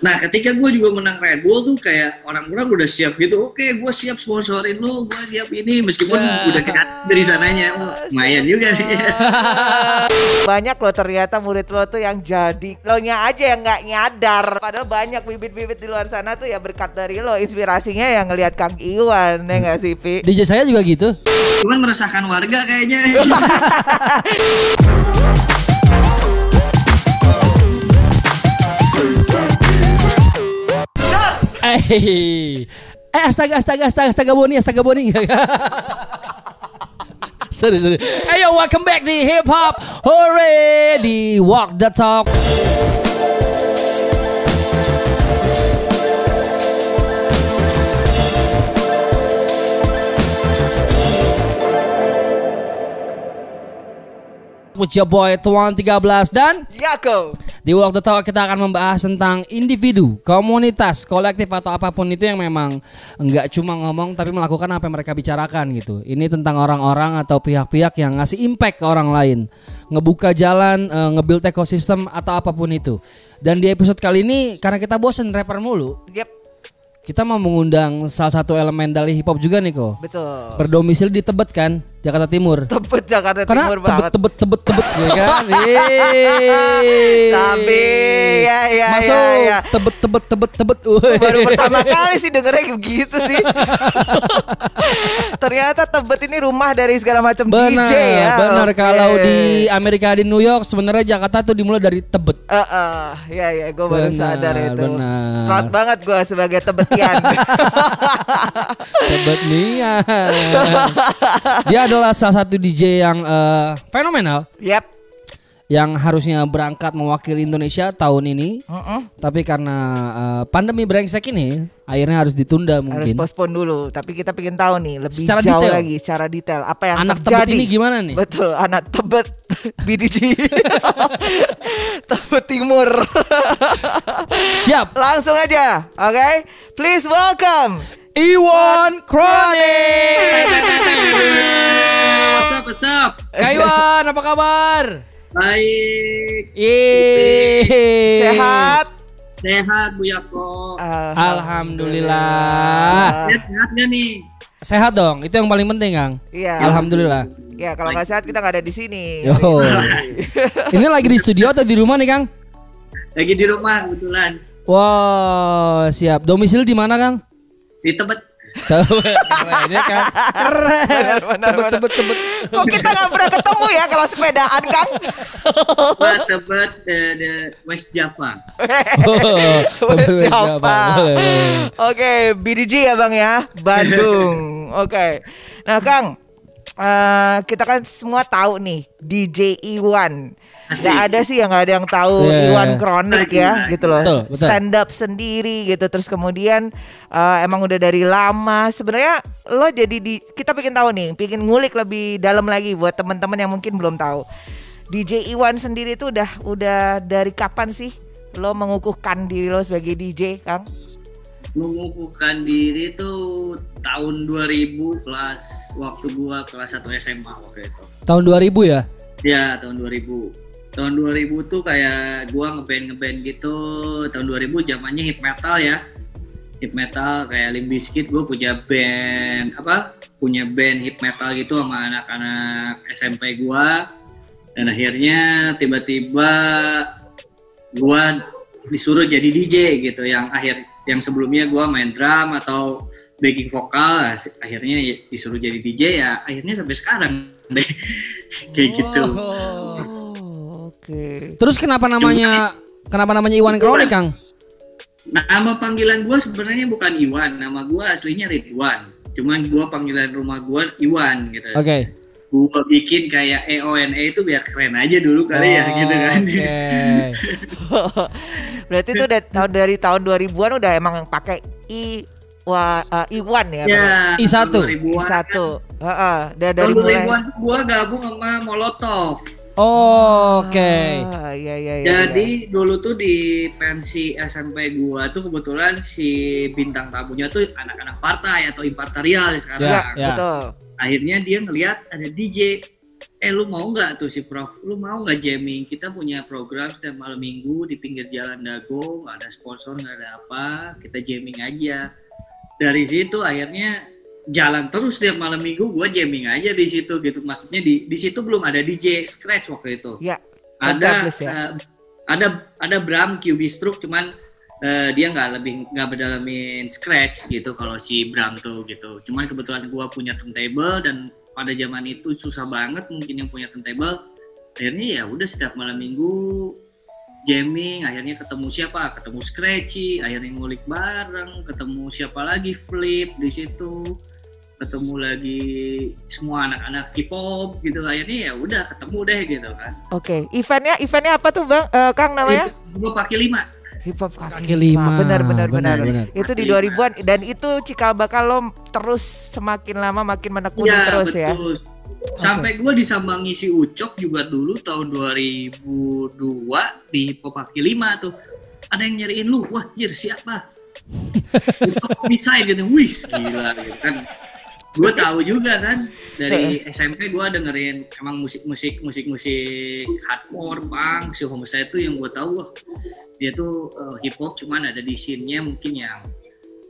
Nah, ketika gue juga menang Red Bull tuh kayak orang-orang udah siap gitu. Oke, gue siap sponsorin lu, gue siap ini meskipun Ya. udah gratis dari sananya. Oh, lumayan juga sih. Banyak loh ternyata murid lo tuh yang jadi lo nya aja yang nggak nyadar padahal banyak bibit-bibit di luar sana tuh ya berkat dari lo inspirasinya yang ngelihat Kang Iwan ya nggak sih Pi? DJ saya juga gitu. Cuman meresahkan warga kayaknya. Eh, eh astaga astaga astaga astaga boni astaga boni. sorry sorry. Hey yo, welcome back di Hip Hop di Walk the Talk. With your boy Tuan 13 dan Yako. di Walk the Talk kita akan membahas tentang individu, komunitas, kolektif atau apa pun itu yang memang enggak cuma ngomong tapi melakukan apa yang mereka bicarakan gitu. Ini tentang orang-orang atau pihak-pihak yang ngasih impact ke orang lain, ngebuka jalan, eh, nge-build ekosistem atau apa pun itu. Dan di episode kali ini karena kita bosen rapper mulu, Yep, kita mau mengundang salah satu elemen dari hip hop juga nih kok. betul. Berdomisili di Tebet kan, Jakarta Timur. Tebet Jakarta Karena Timur tebet banget. tebet tebet tebet ya kan. Tapi ya ya Masuk ya ya. tebet tebet tebet tebet. Baru pertama kali sih dengernya kayak begitu sih. Ternyata Tebet ini rumah dari segala macam Benar, DJ ya. benar. Oke. Kalau di Amerika di New York sebenarnya Jakarta tuh dimulai dari Tebet. Eh, eh, ya ya, gue baru sadar itu. benar. Proud banget gue sebagai Tebetian. Tebet Nian. Dia adalah salah satu DJ yang eh, fenomenal yep. Yang harusnya berangkat mewakili Indonesia tahun ini. Mm-mm. Tapi karena eh, pandemi brengsek ini akhirnya harus ditunda Harus mungkin. postpone dulu. Tapi kita pengen tahu nih lebih Secara jauh detail. lagi secara detail apa yang Anak terjadi. Tebet ini gimana nih? Betul, anak Tebet BDG. Tebet Timur. Siap. Langsung aja, oke? Please welcome Iwan Chronic. what's up, what's up? Kak Iwan, apa kabar? Baik. Yeay. sehat. Sehat Bu Yako. Alhamdulillah. Sehat, sehat gak nih? Sehat dong, itu yang paling penting, Kang. Iya. Alhamdulillah. Ya kalau nggak sehat kita nggak ada di sini. Yo. Ini lagi di studio atau di rumah nih, Kang? Lagi di rumah kebetulan. Wow, siap. Domisili di mana, Kang? Di Tebet. Keren. benar, Tebet, tebet, tebet. Kok kita nggak pernah ketemu ya kalau sepedaan, Kang? Tebet eh, the West Java. Oh, boleh, boleh. Oke, BDG ya Bang ya, Bandung. Oke. Nah, Kang, eh, kita kan semua tahu nih DJ Iwan. Gak ada sih yang nggak ada yang tahu Iya. Iwan Kronik ya, gitu loh. betul, betul. Stand up sendiri gitu. Terus kemudian eh, emang udah dari lama. Sebenarnya lo jadi di kita pengen tahu nih, pengen ngulik lebih dalam lagi buat teman-teman yang mungkin belum tahu. DJ Iwan sendiri tuh udah udah dari kapan sih lo mengukuhkan diri lo sebagai DJ, Kang? mengukuhkan diri tuh tahun 2000 kelas waktu gua kelas 1 SMA waktu itu. Tahun 2000 ya? Ya, tahun 2000. Tahun 2000 tuh kayak gua ngeband ngeband gitu. Tahun 2000 zamannya hip metal ya. Hip metal kayak Limp Bizkit gua punya band apa? Punya band hip metal gitu sama anak-anak SMP gua. Dan akhirnya tiba-tiba gua disuruh jadi DJ gitu yang akhir yang sebelumnya gua main drum atau backing vokal akhirnya ya disuruh jadi DJ ya akhirnya sampai sekarang deh kayak gitu Oh, oke. Terus kenapa namanya kenapa namanya Iwan Kronik, Kang? nama panggilan gua sebenarnya bukan Iwan nama gua aslinya Ridwan cuman gua panggilan rumah gua Iwan gitu Oke. gua bikin kayak EONE itu biar keren aja dulu kali ya gitu kan Oke. Berarti itu udah tahun dari tahun 2000-an udah emang pakai I wa, uh, Iwan ya. ya? I1. tahun 2000-an satu. Heeh, udah tahun dari mulai 2000-an tuh gua gabung sama Molotov Oke. Ah, iya iya iya. Jadi dulu tuh di pensi SMP gua tuh kebetulan si bintang tamunya tuh anak-anak partai atau impartarial iya. sekarang. Ya, Ya. betul. Akhirnya dia ngelihat ada DJ eh lu mau nggak tuh si Prof, lu mau nggak jamming? Kita punya program setiap malam minggu di pinggir jalan Dago, nggak ada sponsor, nggak ada apa, kita jamming aja. Dari situ akhirnya jalan terus setiap malam minggu gue jamming aja di situ gitu. Maksudnya di di situ belum ada DJ scratch waktu itu. Ya, ada ya? eh, ada ada Bram QB Stroke cuman eh, dia nggak lebih nggak berdalamin scratch gitu kalau si Bram tuh gitu. Cuman kebetulan gua punya turntable dan pada zaman itu susah banget mungkin yang punya turntable. Akhirnya ya udah setiap malam minggu jamming, akhirnya ketemu siapa? Ketemu Scratchy, akhirnya ngulik bareng, ketemu siapa lagi Flip di situ ketemu lagi semua anak-anak K-pop gitu akhirnya ya udah ketemu deh gitu kan Oke, eventnya eventnya apa tuh bang? Eh, Kang namanya? gue pakai lima Hip hop kaki, Kaki lima. Benar benar benar. Benar, benar. Itu di Kaki 2000-an dan itu cikal bakal lo terus semakin lama makin menekuni Iya, terus ya. betul. Sampai gue disambangi si Ucok juga dulu tahun 2002 di Hip Hop Kaki 5 tuh. Ada yang nyariin lu, wah jir siapa? Ucok bisa gitu, wih gila gitu kan. Gue tahu juga kan dari SMP gue dengerin emang musik-musik musik-musik hardcore, punk, si Homicide itu yang gue tahu wah dia tuh uh, hip hop cuman ada di scene-nya mungkin yang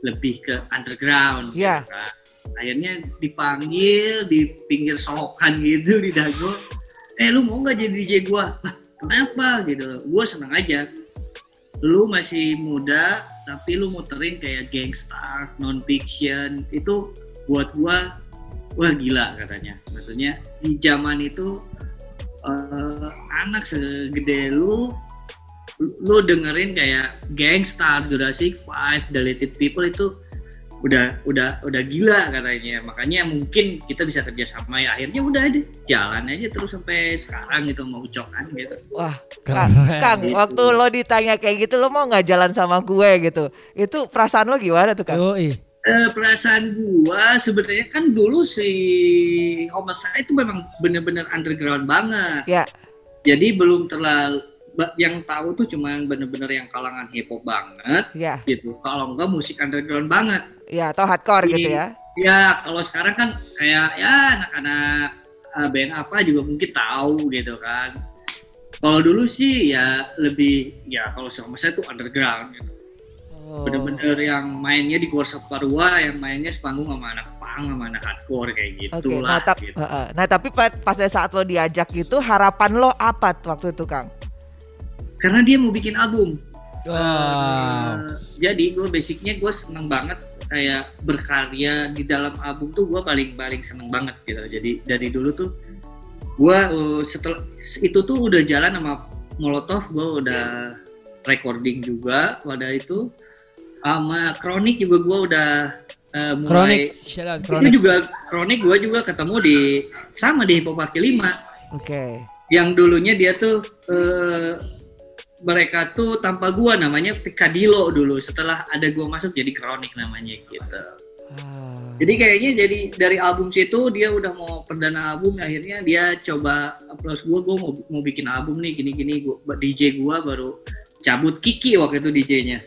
lebih ke underground gitu kan. akhirnya dipanggil di pinggir solokan gitu di dago. Eh lu mau nggak jadi DJ gua? "Lah, kenapa? gitu. Gua seneng aja. Lu masih muda tapi lu muterin kayak gangstar non fiction itu buat gua wah gila katanya maksudnya di zaman itu eh, anak segede lu lu dengerin kayak Gangstar, Jurassic Five, Deleted People itu udah udah udah gila katanya makanya mungkin kita bisa kerjasama ya akhirnya udah deh jalan aja terus sampai sekarang gitu mau ucokan gitu Wah, Keren. Kang, Kang, waktu lo ditanya kayak gitu, lo mau nggak jalan sama gue gitu? Itu perasaan lo gimana tuh Kang? Yoi. Eh, perasaan gua sebenarnya kan dulu si Homicide itu memang bener-bener underground banget Ya, jadi belum terlalu yang tahu tuh cuman bener-bener yang kalangan hip hop banget ya, gitu kalau enggak musik underground banget ya atau hardcore Iya. gitu ya? Ya kalau sekarang kan kayak ya anak-anak uh, band apa juga mungkin tahu gitu kan. Kalau dulu sih ya lebih ya kalau sama saya tuh underground gitu. Oh. Bener-bener yang mainnya di Gorsa Parua, yang mainnya sepanggung sama anak pang, sama anak hardcore kayak gitu Oke, nah, lah. tap- gitu. heeh. nah tapi pa- pas dari saat lo diajak itu harapan lo apa tuh waktu itu Kang? Karena dia mau bikin album. Wow. Uh, jadi gue basicnya gue seneng banget kayak berkarya di dalam album tuh gue paling paling seneng banget gitu. Jadi dari dulu tuh gue uh, setelah itu tuh udah jalan sama Molotov gue udah recording juga pada itu sama Kronik juga gue udah uh, mulai. Kronik. Out itu Kronik. juga Kronik gue juga ketemu di sama di Hip Hop Kaki 5 Oke, yang dulunya dia tuh eh, mereka tuh tanpa gua namanya Picadillo dulu. Setelah ada gua masuk jadi kronik namanya gitu. Ah, jadi kayaknya jadi dari album situ dia udah mau perdana album. Akhirnya dia coba approach gua gua mau mau bikin album nih gini gini gua DJ gua baru cabut Kiki waktu itu DJ-nya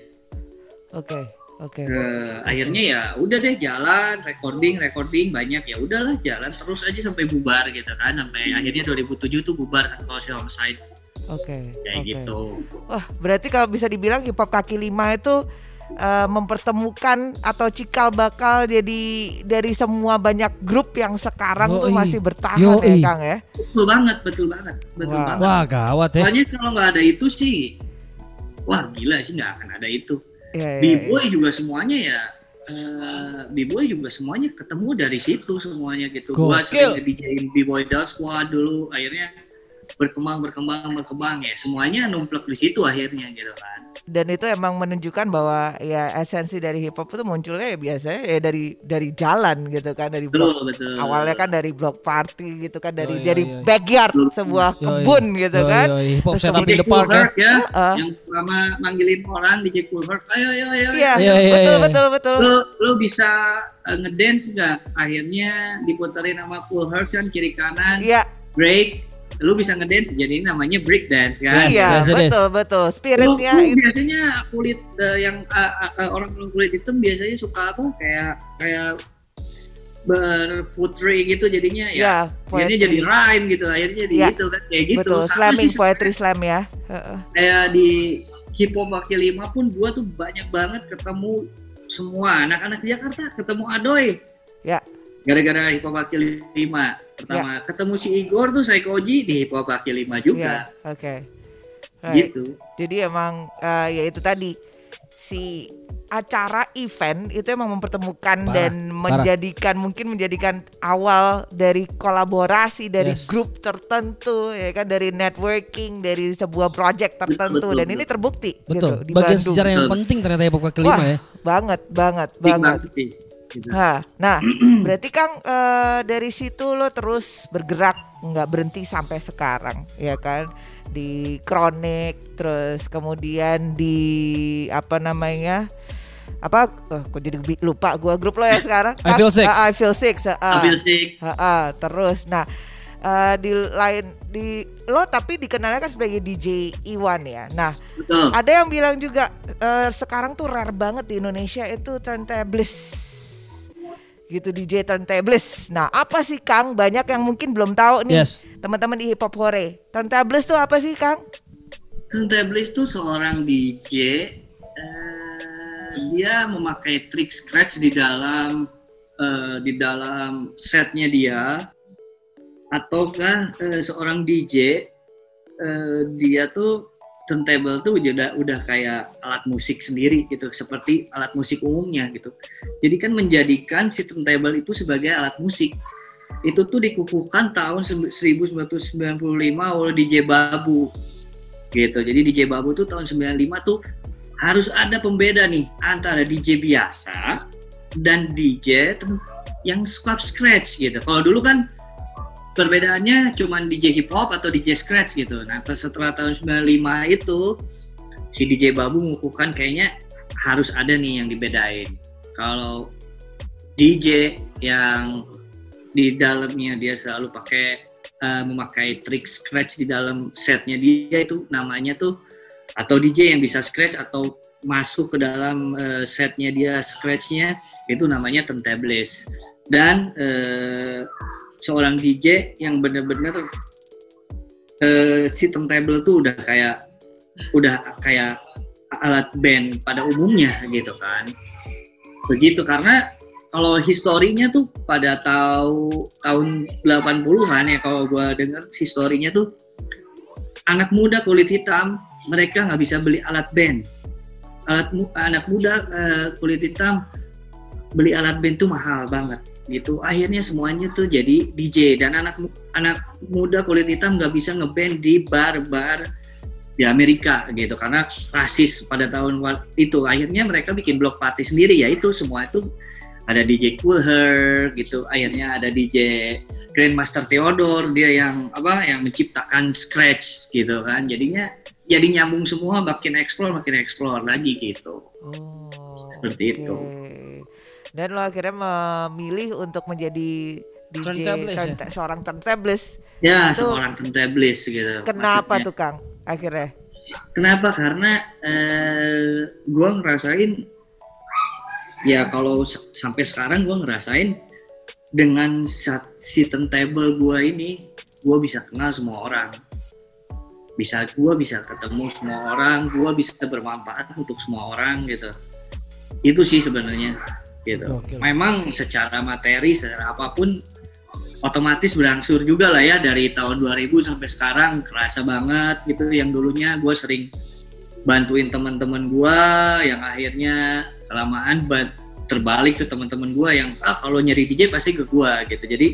oke, oke. Eh, akhirnya ya udah deh jalan recording recording banyak ya udahlah jalan terus aja sampai bubar gitu kan sampai akhirnya 2007 tuh bubar kan kalau si Homicide Oke, kayak oke. gitu Wah, berarti kalau bisa dibilang hip hop kaki lima itu eh, mempertemukan atau cikal bakal jadi dari semua banyak grup yang sekarang tuh masih bertahan ya Yoi. Kang ya. betul banget betul banget betul Wah. banget Wah gawat ya. soalnya kalau nggak ada itu sih wah gila sih nggak akan ada itu Iya, iya, iya. b-boy juga semuanya ya. Eh, b-boy juga semuanya ketemu dari situ semuanya gitu. Gua sering DJin b-boy dance squad dulu. Akhirnya berkembang berkembang berkembang ya semuanya numplek di situ akhirnya gitu kan Dan itu emang menunjukkan bahwa ya esensi dari hip hop itu munculnya ya biasanya ya dari dari jalan gitu kan dari blok betul betul awalnya kan dari block party gitu kan dari Oh, iya, dari iya. backyard Betul. sebuah Yoi. kebun gitu Yoi, kan. Hip hop Terus setup the park Cool ya. Ya, Heeh. yang selama manggilin orang DJ Cool Herc, ayo ayo ayo, Iya, Iya, iya, betul iya. betul betul. lu lu bisa uh, ngedance nggak? Akhirnya diputerin sama Cool Herc kan kiri kanan, Iya, break, lu bisa ngedance jadi ini namanya break dance kan? Yes, iya, yes, betul betul. Spiritnya itu biasanya kulit uh, yang uh, uh, uh, orang kulit hitam biasanya suka apa? Kayak kayak berputri gitu jadinya ya, Ya, akhirnya poetry. jadi rhyme gitu akhirnya jadi Ya, gitu kan kayak gitu Betul, Sama slamming sih poetry slam ya. Heeh. kayak di hip hop kaki lima pun gua tuh banyak banget ketemu semua anak-anak Jakarta ketemu Adoy Ya. Gara-gara hip hop kaki lima pertama ketemu si Igor tuh Saikoji di hip hop lima Ya, juga oke. Right. gitu Jadi emang eh, ya itu tadi si acara event itu emang mempertemukan Parah, dan parah. menjadikan mungkin menjadikan awal dari kolaborasi dari Yes. grup tertentu ya kan dari networking dari sebuah project tertentu betul, dan ini terbukti Betul. gitu di Bagian Bandung. sejarah yang Betul. penting ternyata hip hop kaki lima Wah, ya. banget banget banget. banget gitu. Nah, nah berarti Kang eh, dari situ lo terus bergerak nggak berhenti sampai sekarang, ya kan? Di Kronik, terus kemudian di apa namanya? Apa? eh, kok jadi lupa gua grup lo ya sekarang? I Feel Six. Ah, I feel six. sih Ah, ah, terus, nah eh, di lain di lo tapi dikenalnya kan sebagai DJ Iwan ya. Nah, betul ada yang bilang juga eh, sekarang tuh rare banget di Indonesia itu turntablist. Gitu DJ turntablist. Nah, apa sih Kang? Banyak yang mungkin belum tahu nih. Yes. Teman-teman di hip hop hore. Turntablist tuh apa sih Kang? Turntablis itu seorang DJ eh, dia memakai trik scratch di dalam eh, di dalam setnya dia ataukah eh, seorang DJ eh, dia tuh turntable tuh udah udah kayak alat musik sendiri gitu seperti alat musik umumnya gitu jadi kan menjadikan si turntable itu sebagai alat musik itu tuh dikukuhkan tahun 1995 oleh DJ Babu gitu. Jadi DJ Babu tuh tahun 95 tuh harus ada pembeda nih antara DJ biasa dan DJ yang scrap scratch gitu. Kalau dulu kan perbedaannya cuman DJ hip hop atau DJ scratch gitu. Nah, setelah tahun 95 itu si DJ Babu mengukuhkan kayaknya harus ada nih yang dibedain. Kalau DJ yang di dalamnya dia selalu pakai eh, memakai trik scratch di dalam setnya dia itu namanya tuh atau DJ yang bisa scratch atau masuk ke dalam eh, setnya dia scratchnya itu namanya turntablist dan eh, seorang DJ yang benar-benar eh, si turntable tuh udah kayak udah kayak alat band pada umumnya gitu kan. Begitu karena kalau historinya tuh pada tahu tahun 80-an ya kalau gua dengar historinya tuh anak muda kulit hitam mereka nggak bisa beli alat band. Alat anak muda eh, kulit hitam beli alat band tuh mahal banget gitu. Akhirnya semuanya tuh jadi DJ dan anak anak muda kulit hitam nggak bisa ngeband di bar-bar di Amerika gitu. Karena rasis pada tahun itu. Akhirnya mereka bikin blok party sendiri. Ya itu semua itu ada DJ Cool Herc gitu. Akhirnya ada DJ Grandmaster Theodore dia yang apa yang menciptakan scratch gitu kan. Jadinya jadi nyambung semua makin explore makin explore lagi gitu. Oh, Seperti oke. itu. Dan lo akhirnya memilih untuk menjadi DJ Turntablist ya? seorang turntablist. ya Itu seorang turntablist gitu Kenapa maksudnya. tuh Kang? Akhirnya. Kenapa? Karena eh, gue ngerasain ya kalau s- sampai sekarang gue ngerasain dengan sat- si turntable gue ini gue bisa kenal semua orang bisa gue bisa ketemu semua orang gue bisa bermanfaat untuk semua orang gitu itu sih sebenarnya gitu. Gokil. memang secara materi secara apa pun otomatis berangsur juga lah ya dari tahun 2000 sampai sekarang kerasa banget gitu. Yang dulunya gue sering bantuin teman-teman gue yang akhirnya kelamaan terbalik ke teman-teman gue yang ah kalau nyari DJ pasti ke gue gitu. Jadi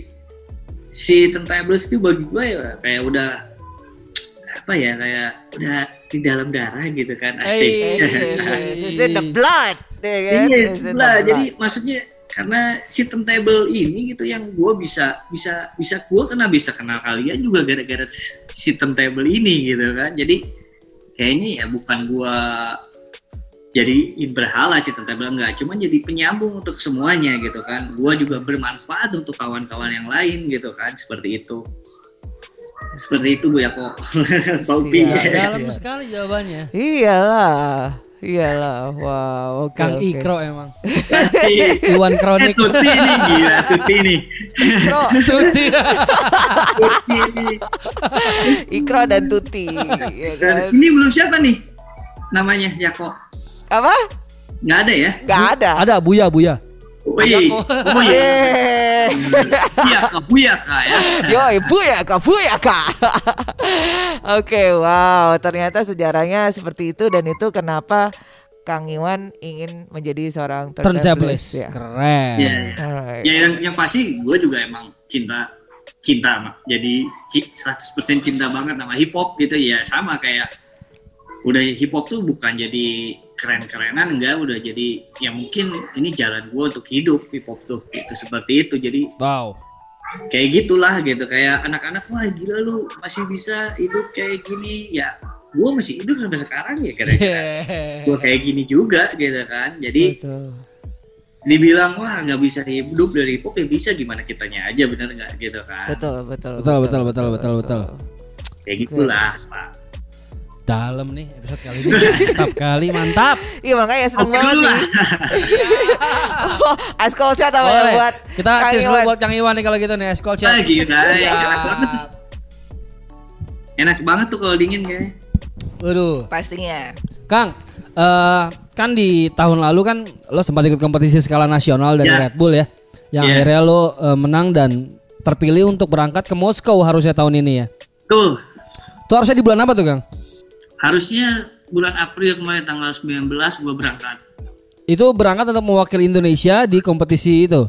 si Turntables itu bagi gue ya kayak udah apa ya kayak udah di dalam darah gitu kan asik It's in the blood, ya kan? Iya, blood. Jadi maksudnya karena si turntable ini gitu yang gue bisa bisa bisa gue kena bisa kenal kalian juga gara-gara si turntable ini gitu kan. Jadi kayaknya ya bukan gue jadi berhala si turntable enggak, cuma jadi penyambung untuk semuanya gitu kan. Gue juga bermanfaat untuk kawan-kawan yang lain gitu kan, seperti itu. Seperti itu Bu ya kok. Pak Upi. Siap. Dalam sekali jawabannya. Iyalah. Iyalah, wow, oke. Kang oke. Ikro emang. Eh, Iwan Kronik. Tuti ini gila, Tuti ini. Ikro, Tuti. Tuti. Ikro dan Tuti. ya kan? ini belum siapa nih namanya Yako? Apa? Nggak ada ya? Gak ada. Ada Buya Buya. Wih, oh iya. Buyaka, buyaka ya. Yoi, buyaka, buyaka. Oke, wow, ternyata sejarahnya seperti itu dan itu kenapa Kang Iwan ingin menjadi seorang Turntablist. ya. Keren. Iya, iya. Alright. Ya yang yang pasti gue juga emang cinta cinta mak. Jadi ci- 100% cinta banget sama hip hop gitu ya sama kayak udah hip hop tuh bukan jadi keren-kerenan enggak udah jadi ya mungkin ini jalan gue untuk hidup hip hop tuh itu seperti itu jadi Wow. kayak gitulah gitu kayak anak-anak wah gila lu masih bisa hidup kayak gini ya gue masih hidup sampai sekarang ya kira-kira gue kayak gini juga gitu kan jadi Betul. dibilang wah nggak bisa hidup dari hip hop ya bisa gimana kitanya aja bener nggak gitu kan Betul, betul. Betul, betul, betul, betul, betul. kayak gitulah pak Dalam nih episode kali ini. Mantap kali, mantap. Iya makanya seneng Oke banget sih. oh, Askol chat apa ya buat Kita cheers dulu Iwan? buat Kang Iwan nih kalau gitu nih, es ah, chat. gila ya, enak banget tuh. enak banget tuh kalau dingin kayak Waduh. Pastinya. Kang, eh kan di tahun lalu kan lo sempat ikut kompetisi skala nasional dari Ya. Red Bull ya. Yang Ya. akhirnya lo eh, menang dan terpilih untuk berangkat ke Moskow harusnya tahun ini ya. tuh Itu harusnya di bulan apa tuh, Kang? Harusnya bulan April kemarin tanggal 19 gue berangkat Itu berangkat untuk mewakili Indonesia di kompetisi itu.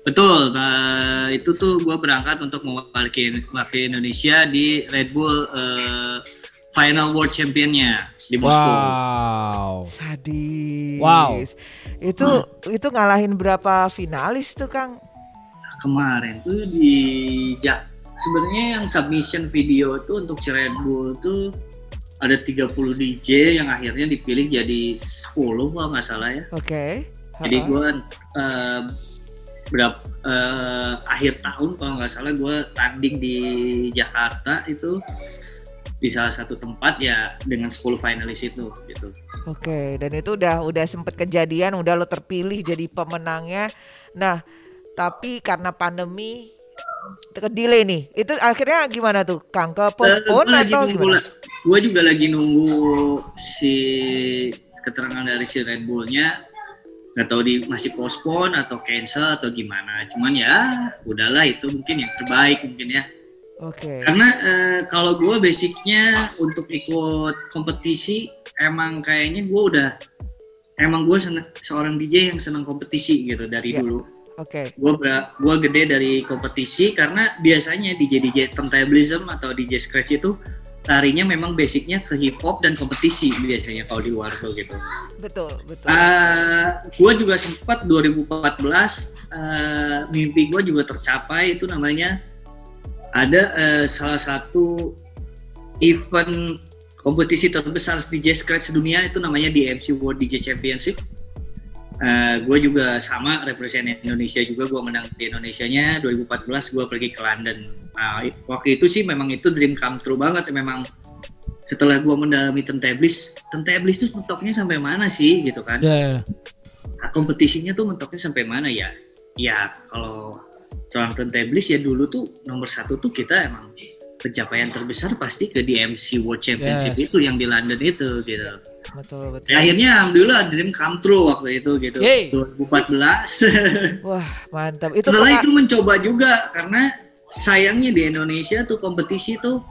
betul nah, itu tuh gue berangkat untuk mewakili mewakili Indonesia di Red Bull eh, Final World Championnya di Moskow Wow. Sadis. Wow. Itu itu ngalahin berapa finalis tuh Kang? kemarin tuh di ja, sebenarnya yang submission video tuh untuk Red Bull tuh ada 30 DJ yang akhirnya dipilih jadi 10 kalau nggak salah ya. Oke. Jadi Ha-ha. gue eh, berapa eh, akhir tahun kalau nggak salah gue tanding di Jakarta itu di salah satu tempat ya dengan 10 finalis itu gitu. Oke, dan itu udah udah sempet kejadian, udah lo terpilih jadi pemenangnya. Nah, tapi karena pandemi ke delay nih. Itu akhirnya gimana tuh, Kang? Ke postpone atau gimana? Gue juga lagi nunggu si keterangan dari si Red Bullnya nggak tahu di masih postpone atau cancel atau gimana. Cuman ya udahlah itu mungkin yang terbaik mungkin ya. Oke. Karena eh, kalau gue basicnya untuk ikut kompetisi emang kayaknya gue udah emang gue seorang DJ yang senang kompetisi gitu dari Ya. dulu. Oke. Gue gua gede dari kompetisi karena biasanya DJ DJ turntablism atau DJ scratch itu larinya memang basicnya ke hip hop dan kompetisi biasanya kalau di luar tuh gitu. Betul, betul. gue juga sempat 2014 eh, mimpi gue juga tercapai itu namanya ada eh, salah satu event kompetisi terbesar DJ scratch dunia itu namanya DMC World DJ Championship. Gue juga sama represent Indonesia juga gue menang di Indonesia-nya 2014 gue pergi ke London. Nah, waktu itu sih memang itu dream come true banget memang setelah gue mendalami turntablis, turntablis tuh mentoknya sampai mana sih gitu kan? Ya, ya. Nah, kompetisinya tuh mentoknya sampai mana ya? Ya kalau seorang turntablis ya dulu tuh nomor satu tuh kita emang pencapaian terbesar pasti ke DMC World Championship Yes. itu yang di London itu gitu. Betul, betul. Ya, akhirnya alhamdulillah dream come true waktu itu gitu. Yeay. 2014. Wah, mantap. Itu Setelah itu mencoba juga karena sayangnya di Indonesia tuh kompetisi tuh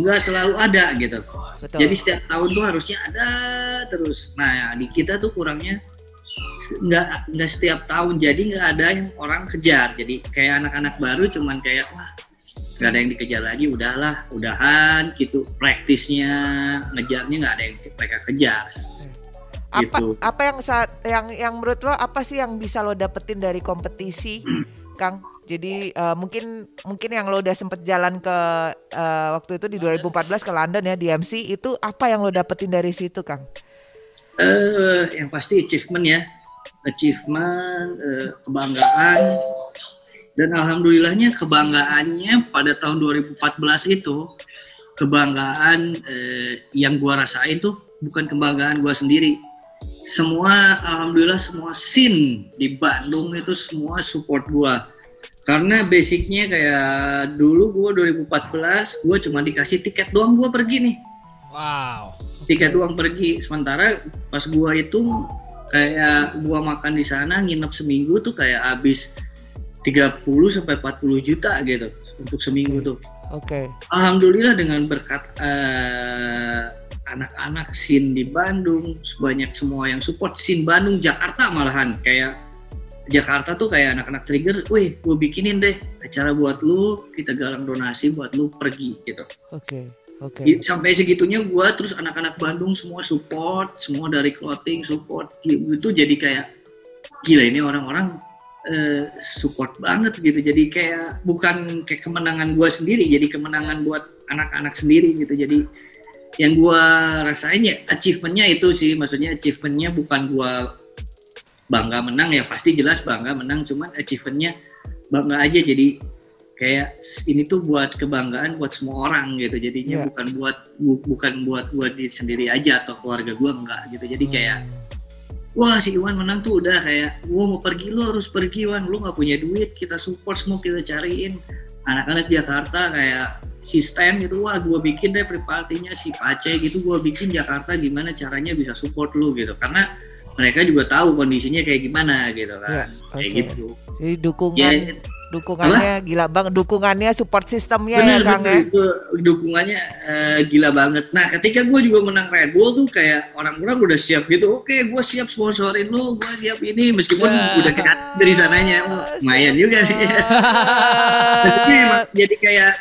nggak selalu ada gitu. Betul. Jadi setiap tahun tuh harusnya ada terus. Nah di kita tuh kurangnya nggak nggak setiap tahun jadi nggak ada yang orang kejar. Jadi kayak anak-anak baru cuman kayak wah nggak ada yang dikejar lagi udahlah udahan gitu. Praktisnya ngejarnya nggak ada yang mereka kejar. Apa gitu. apa yang saat yang yang menurut lo apa sih yang bisa lo dapetin dari kompetisi Kang? Jadi eh, mungkin mungkin yang lo udah sempet jalan ke eh, waktu itu di 2014 ke London ya DMC itu apa yang lo dapetin dari situ Kang? Eh yang pasti achievement ya. Achievement eh, kebanggaan dan alhamdulillahnya kebanggaannya pada tahun 2014 itu kebanggaan eh, yang gua rasain tuh bukan kebanggaan gua sendiri. Semua alhamdulillah semua scene di Bandung itu semua support gua. Karena basicnya kayak dulu gua 2014 gua cuma dikasih tiket doang gua pergi nih. Wow. tiket doang pergi. Sementara pas gua itu kayak gua makan di sana nginep seminggu tuh kayak habis 30 sampai 40 juta gitu untuk seminggu tuh Oke. Alhamdulillah dengan berkat eh, anak-anak sin di Bandung sebanyak semua yang support sin Bandung Jakarta malahan kayak Jakarta tuh kayak anak-anak trigger, wih gue bikinin deh acara buat lu, kita galang donasi buat lu pergi gitu. Oke. Oke. Gi- Sampai segitunya gue terus anak-anak Bandung semua support, semua dari clothing support, gitu jadi kayak gila ini orang-orang eh, support banget gitu. Jadi kayak bukan kayak kemenangan gue sendiri, jadi kemenangan buat anak-anak sendiri gitu. Jadi yang gue rasain ya achievementnya itu sih, maksudnya achievementnya bukan gue bangga menang ya pasti jelas bangga menang, cuman achievementnya bangga aja jadi kayak ini tuh buat kebanggaan buat semua orang gitu jadinya Iya. bukan buat bu- bukan buat di sendiri aja atau keluarga gua enggak gitu jadi kayak wah si Iwan menang tuh udah kayak gua mau pergi lu harus pergi Iwan lu nggak punya duit kita support semua kita cariin. Anak-anak Jakarta kayak si Stan gitu wah gua bikin deh pre-partinya si Pace gitu gua bikin Jakarta gimana caranya bisa support lu gitu. Karena mereka juga tahu kondisinya kayak gimana gitu kan. Kayak oke. gitu. Jadi dukungan Ya, dukungannya gila bang, dukungannya support sistemnya ya Kang ya. itu dukungannya eh, gila banget. Nah, ketika gue juga menang Red Bull tuh kayak orang-orang udah siap gitu. Oke, gue siap sponsorin lu, gue siap ini meskipun Ya. udah gratis dari sananya. Oh, lumayan juga sih. Maksudnya emang jadi kayak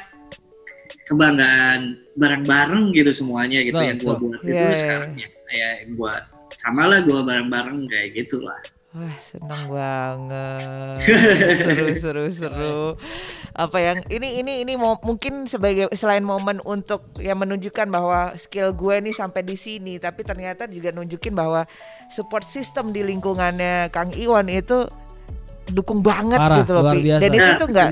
kebanggaan bareng-bareng gitu semuanya gitu Betul, yang gue buat itu Iya, iya. sekarang ya kayak yang buat sama lah gue bareng-bareng kayak gitulah. Wah seneng banget seru seru seru apa yang ini ini ini mau mungkin sebagai selain momen untuk ya menunjukkan bahwa skill gue nih sampai di sini tapi ternyata juga nunjukin bahwa support system di lingkungannya Kang Iwan itu dukung banget Parah, gitu loh luar biasa. dan itu Nah, tuh nggak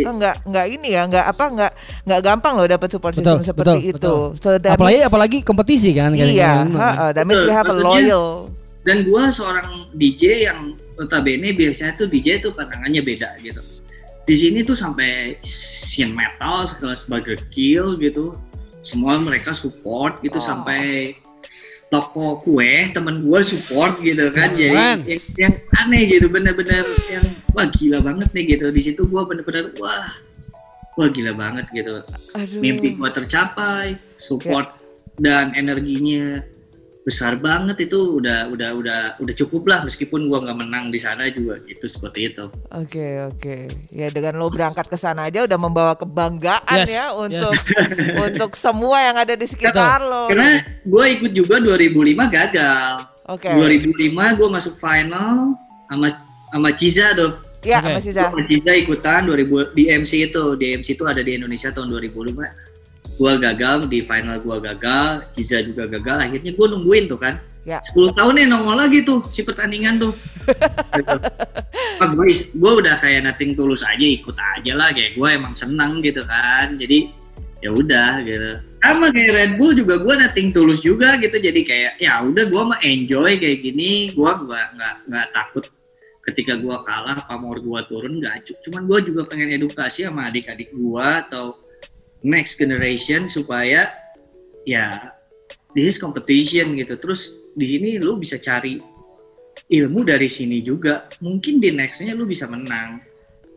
Oh, nggak nggak ini ya nggak apa nggak nggak gampang loh dapat support Betul, system seperti betul, itu betul. so that Apalagi means- apalagi kompetisi kan iya kadang-kadang. ha-ha, that means we Betul, have a loyal dan gue seorang DJ yang notabene biasanya tuh DJ tuh pandangannya beda gitu. Di sini tuh sampai scene metal sekelas Burger Kill gitu. Semua mereka support gitu Oh. sampai toko kue temen gue support gitu kan. Jadi Keren. yang, yang aneh gitu bener-bener yang wah gila banget nih gitu. Di situ gue bener-bener wah wah gila banget gitu. Aduh. Mimpi gua tercapai support dan energinya besar banget itu udah udah udah udah cukup lah meskipun gua nggak menang di sana juga gitu seperti itu. Oke oke. Ya dengan lo berangkat ke sana aja udah membawa kebanggaan Yes, ya untuk untuk semua yang ada di sekitar lo. karena gua ikut juga 2005 gagal. Oke. 2005 gua masuk final sama sama Ciza tuh. Ya Zah. Gua sama Ciza ikutan 2000 di MC itu. Di MC itu ada di Indonesia tahun 2005 gua gagal di final gua gagal Ciza juga gagal akhirnya gua nungguin tuh kan Ya. 10 tahun nih nongol lagi tuh si pertandingan tuh gitu. Pak gue, gue udah kayak nating tulus aja ikut aja lah kayak gue emang senang gitu kan jadi ya udah gitu sama kayak Red Bull juga gue nating tulus juga gitu jadi kayak ya udah gue mah enjoy kayak gini gue nggak nggak nggak takut ketika gue kalah pamor gue turun nggak cu- cuman gue juga pengen edukasi sama adik-adik gue atau next generation supaya ya this is competition gitu. Terus di sini lu bisa cari ilmu dari sini juga. Mungkin di nextnya lu bisa menang.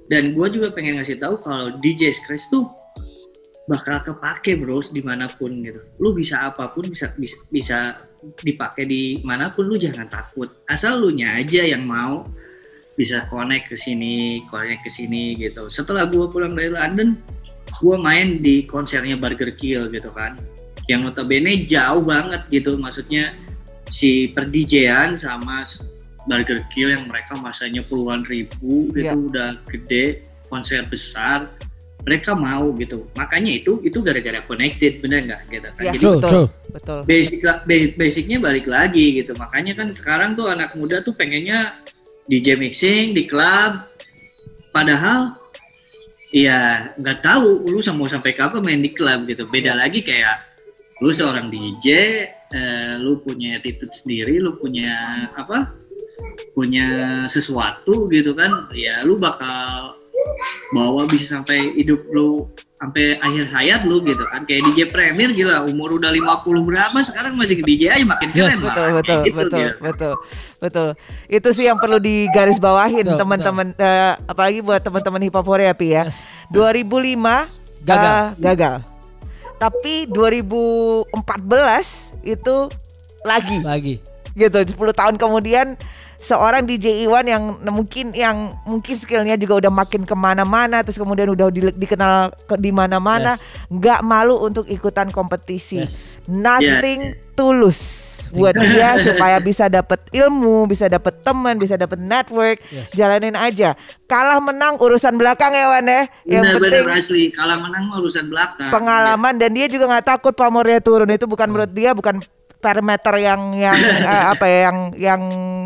Dan gue juga pengen ngasih tahu kalau DJ Scratch tuh bakal kepake bros di mana pun gitu. Lu bisa apa pun bisa bisa bisa dipakai di mana pun lu jangan takut. Asal lu nya aja yang mau bisa connect ke sini connect ke sini gitu. Setelah gue pulang dari London gue main di konsernya Burger Kill gitu kan. Yang notabene jauh banget gitu. Maksudnya si perdijean sama Burger Kill yang mereka masanya puluhan ribu gitu Iya. udah gede konser besar mereka mau gitu. Makanya itu itu gara-gara connected bener nggak? Gitu kan. Ya jadi True, betul betul. basic ba- basicnya balik lagi gitu. Makanya kan sekarang tuh anak muda tuh pengennya DJ mixing di klub padahal ya nggak tahu lu mau sampai kapan main di klub gitu. Beda lagi kayak lu seorang DJ eh, lu punya attitude sendiri lu punya apa punya sesuatu gitu kan ya lu bakal bawa bisa sampai hidup lu sampai akhir hayat lu gitu kan kayak DJ Premier gila umur udah 50 berapa sekarang masih DJ aja makin keren Yes, lah. betul Kayak betul gitu, betul gitu. betul betul itu sih yang perlu digarisbawahin Betul, teman-teman eh, apalagi buat teman-teman hip hop ya Pi ya Yes. 2005 Gagal. eh, gagal tapi 2014 itu lagi Lagi. gitu 10 tahun kemudian seorang DJ Iwan yang mungkin yang mungkin skillnya juga udah makin ke mana-mana terus kemudian udah di- dikenal ke di mana-mana nggak malu untuk ikutan kompetisi. Yes. nothing tulus buat dia supaya bisa dapet ilmu bisa dapet teman bisa dapet network. Yes. jalanin aja. Kalah menang urusan belakang ya Wan ya? Yang Bener-bener penting asli. Kalah menang urusan belakang. pengalaman. Dan dia juga nggak takut pamornya turun. Itu bukan menurut dia bukan parameter yang yang eh, apa ya yang yang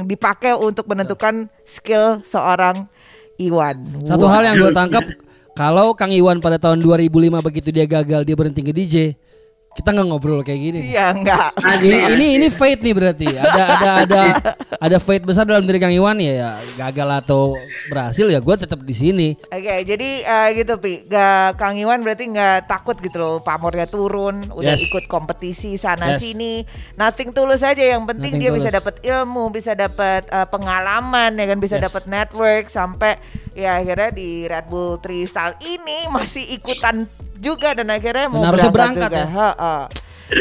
dipakai untuk menentukan skill seorang Iwan. Satu hal yang gue tangkap kalau Kang Iwan pada tahun 2005 begitu dia gagal dia berhenti ke DJ, kita nggak ngobrol kayak gini. Iya enggak. Ini ini ini fate nih berarti. Ada ada ada ada fate besar dalam diri Kang Iwan ya, ya gagal atau berhasil ya gue tetap di sini. Oke, jadi eh, gitu Pi, Gak, Kang Iwan berarti nggak takut gitu loh pamornya turun, udah Yes. ikut kompetisi sana Yes. sini, nothing tulus aja. Yang penting Nothing dia bisa tulus. dapat ilmu, bisa dapat eh, pengalaman, ya kan bisa Yes. dapat network sampai ya akhirnya di Red Bull Tristal ini masih ikutan juga dan akhirnya mau harusnya berangkat, berangkat juga. ya. Heeh.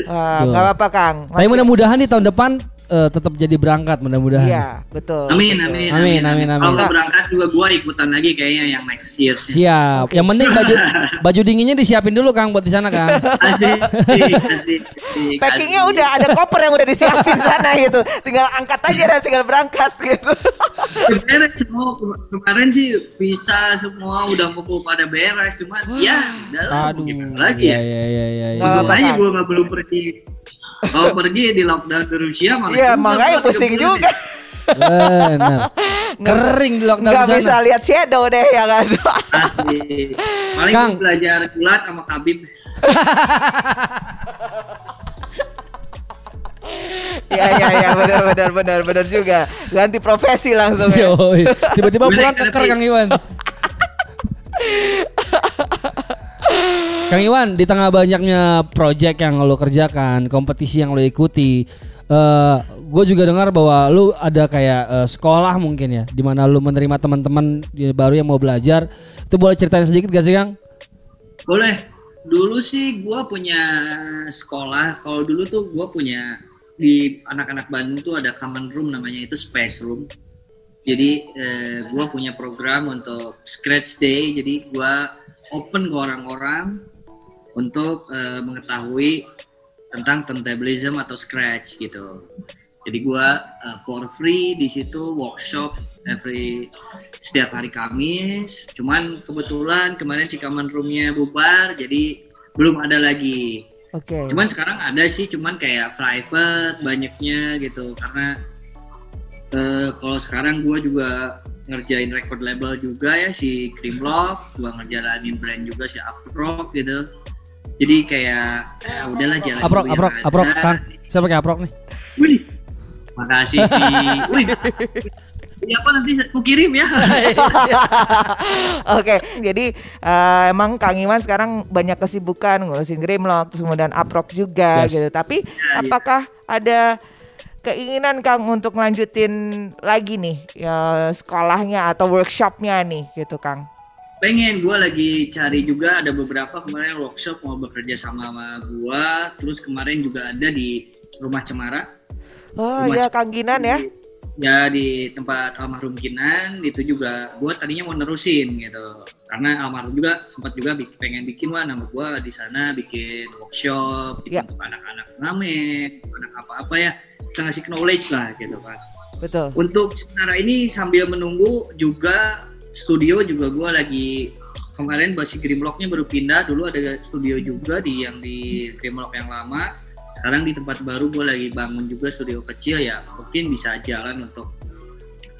Wah, nggak apa-apa Kang. Tapi Masih- mudah-mudahan di tahun depan eh, tetap jadi berangkat mudah-mudahan. Iya, betul. Amin, betul. amin, Amin, amin, amin. Kalau berangkat juga gua ikutan lagi kayaknya yang next year. Siap. Yang penting baju baju dinginnya disiapin dulu Kang buat di sana Kang. Asik, asik, asik. Packingnya udah ada koper yang udah disiapin sana gitu, tinggal angkat aja dan tinggal berangkat gitu. beres semua Kem- kemarin sih visa semua udah kumpul pada beres cuma ya mau Aduh. lagi Iya ya iya iya iya. Iya. kan? gue nggak belum pergi kalau pergi di lockdown ke Rusia malah Iya, makanya pusing juga. Benar. Kering di lockdown di bisa lihat shadow deh ya kan. Asli. paling Kang. belajar gulat sama kabib Iya iya iya benar benar benar benar juga. Ganti profesi langsung ya. Tiba-tiba pulang Pi. Kang Iwan. Kang Iwan, di tengah banyaknya project yang lo kerjakan, kompetisi yang lo ikuti, eh gue juga dengar bahwa lo ada kayak eh, sekolah mungkin ya, di mana lo menerima teman-teman baru yang mau belajar. Itu boleh ceritain sedikit gak sih Kang? boleh dulu sih gue punya sekolah kalau dulu tuh gue punya di anak-anak Bandung tuh ada common room namanya itu space room jadi eh, gue punya program untuk scratch day jadi gue open ke orang-orang untuk eh, mengetahui tentang turntablism atau scratch gitu jadi gue uh, for free di situ workshop every setiap hari Kamis cuman kebetulan kemarin si common roomnya bubar jadi belum ada lagi Oke. Cuman sekarang ada sih, cuman kayak private banyaknya gitu. Karena eh, kalau sekarang gue juga ngerjain record label juga ya si Creamlock, gue ngerjalanin brand juga si Uprock gitu. Jadi kayak ya udahlah jalan Aprok, dulu yang aprok, aprok Kang. Saya pakai aprok nih. Wih, makasih. Wih, Iya apa nanti aku kirim ya. Oke, jadi eh, emang Kang Iwan sekarang banyak kesibukan ngurusin Grimlock, terus kemudian Uprock juga Yes. gitu. Tapi iya. apakah ada keinginan Kang untuk lanjutin lagi nih ya sekolahnya atau workshopnya nih gitu Kang? pengen gue lagi cari juga ada beberapa kemarin workshop mau bekerja sama sama gue terus kemarin juga ada di rumah cemara Oh Rumah ya Kang Ginan ya. ya di tempat almarhum Kinan itu juga gue tadinya mau nerusin gitu karena almarhum juga sempat juga bik- pengen bikin wah nama gue di sana bikin workshop Ya. bikin untuk anak-anak ngamen anak apa-apa ya kita ngasih knowledge lah gitu kan Betul. untuk sementara ini sambil menunggu juga studio juga gue lagi kemarin basi Grimlocknya baru pindah dulu ada studio juga di yang di Grimlock yang lama sekarang di tempat baru gue lagi bangun juga studio kecil ya mungkin bisa jalan untuk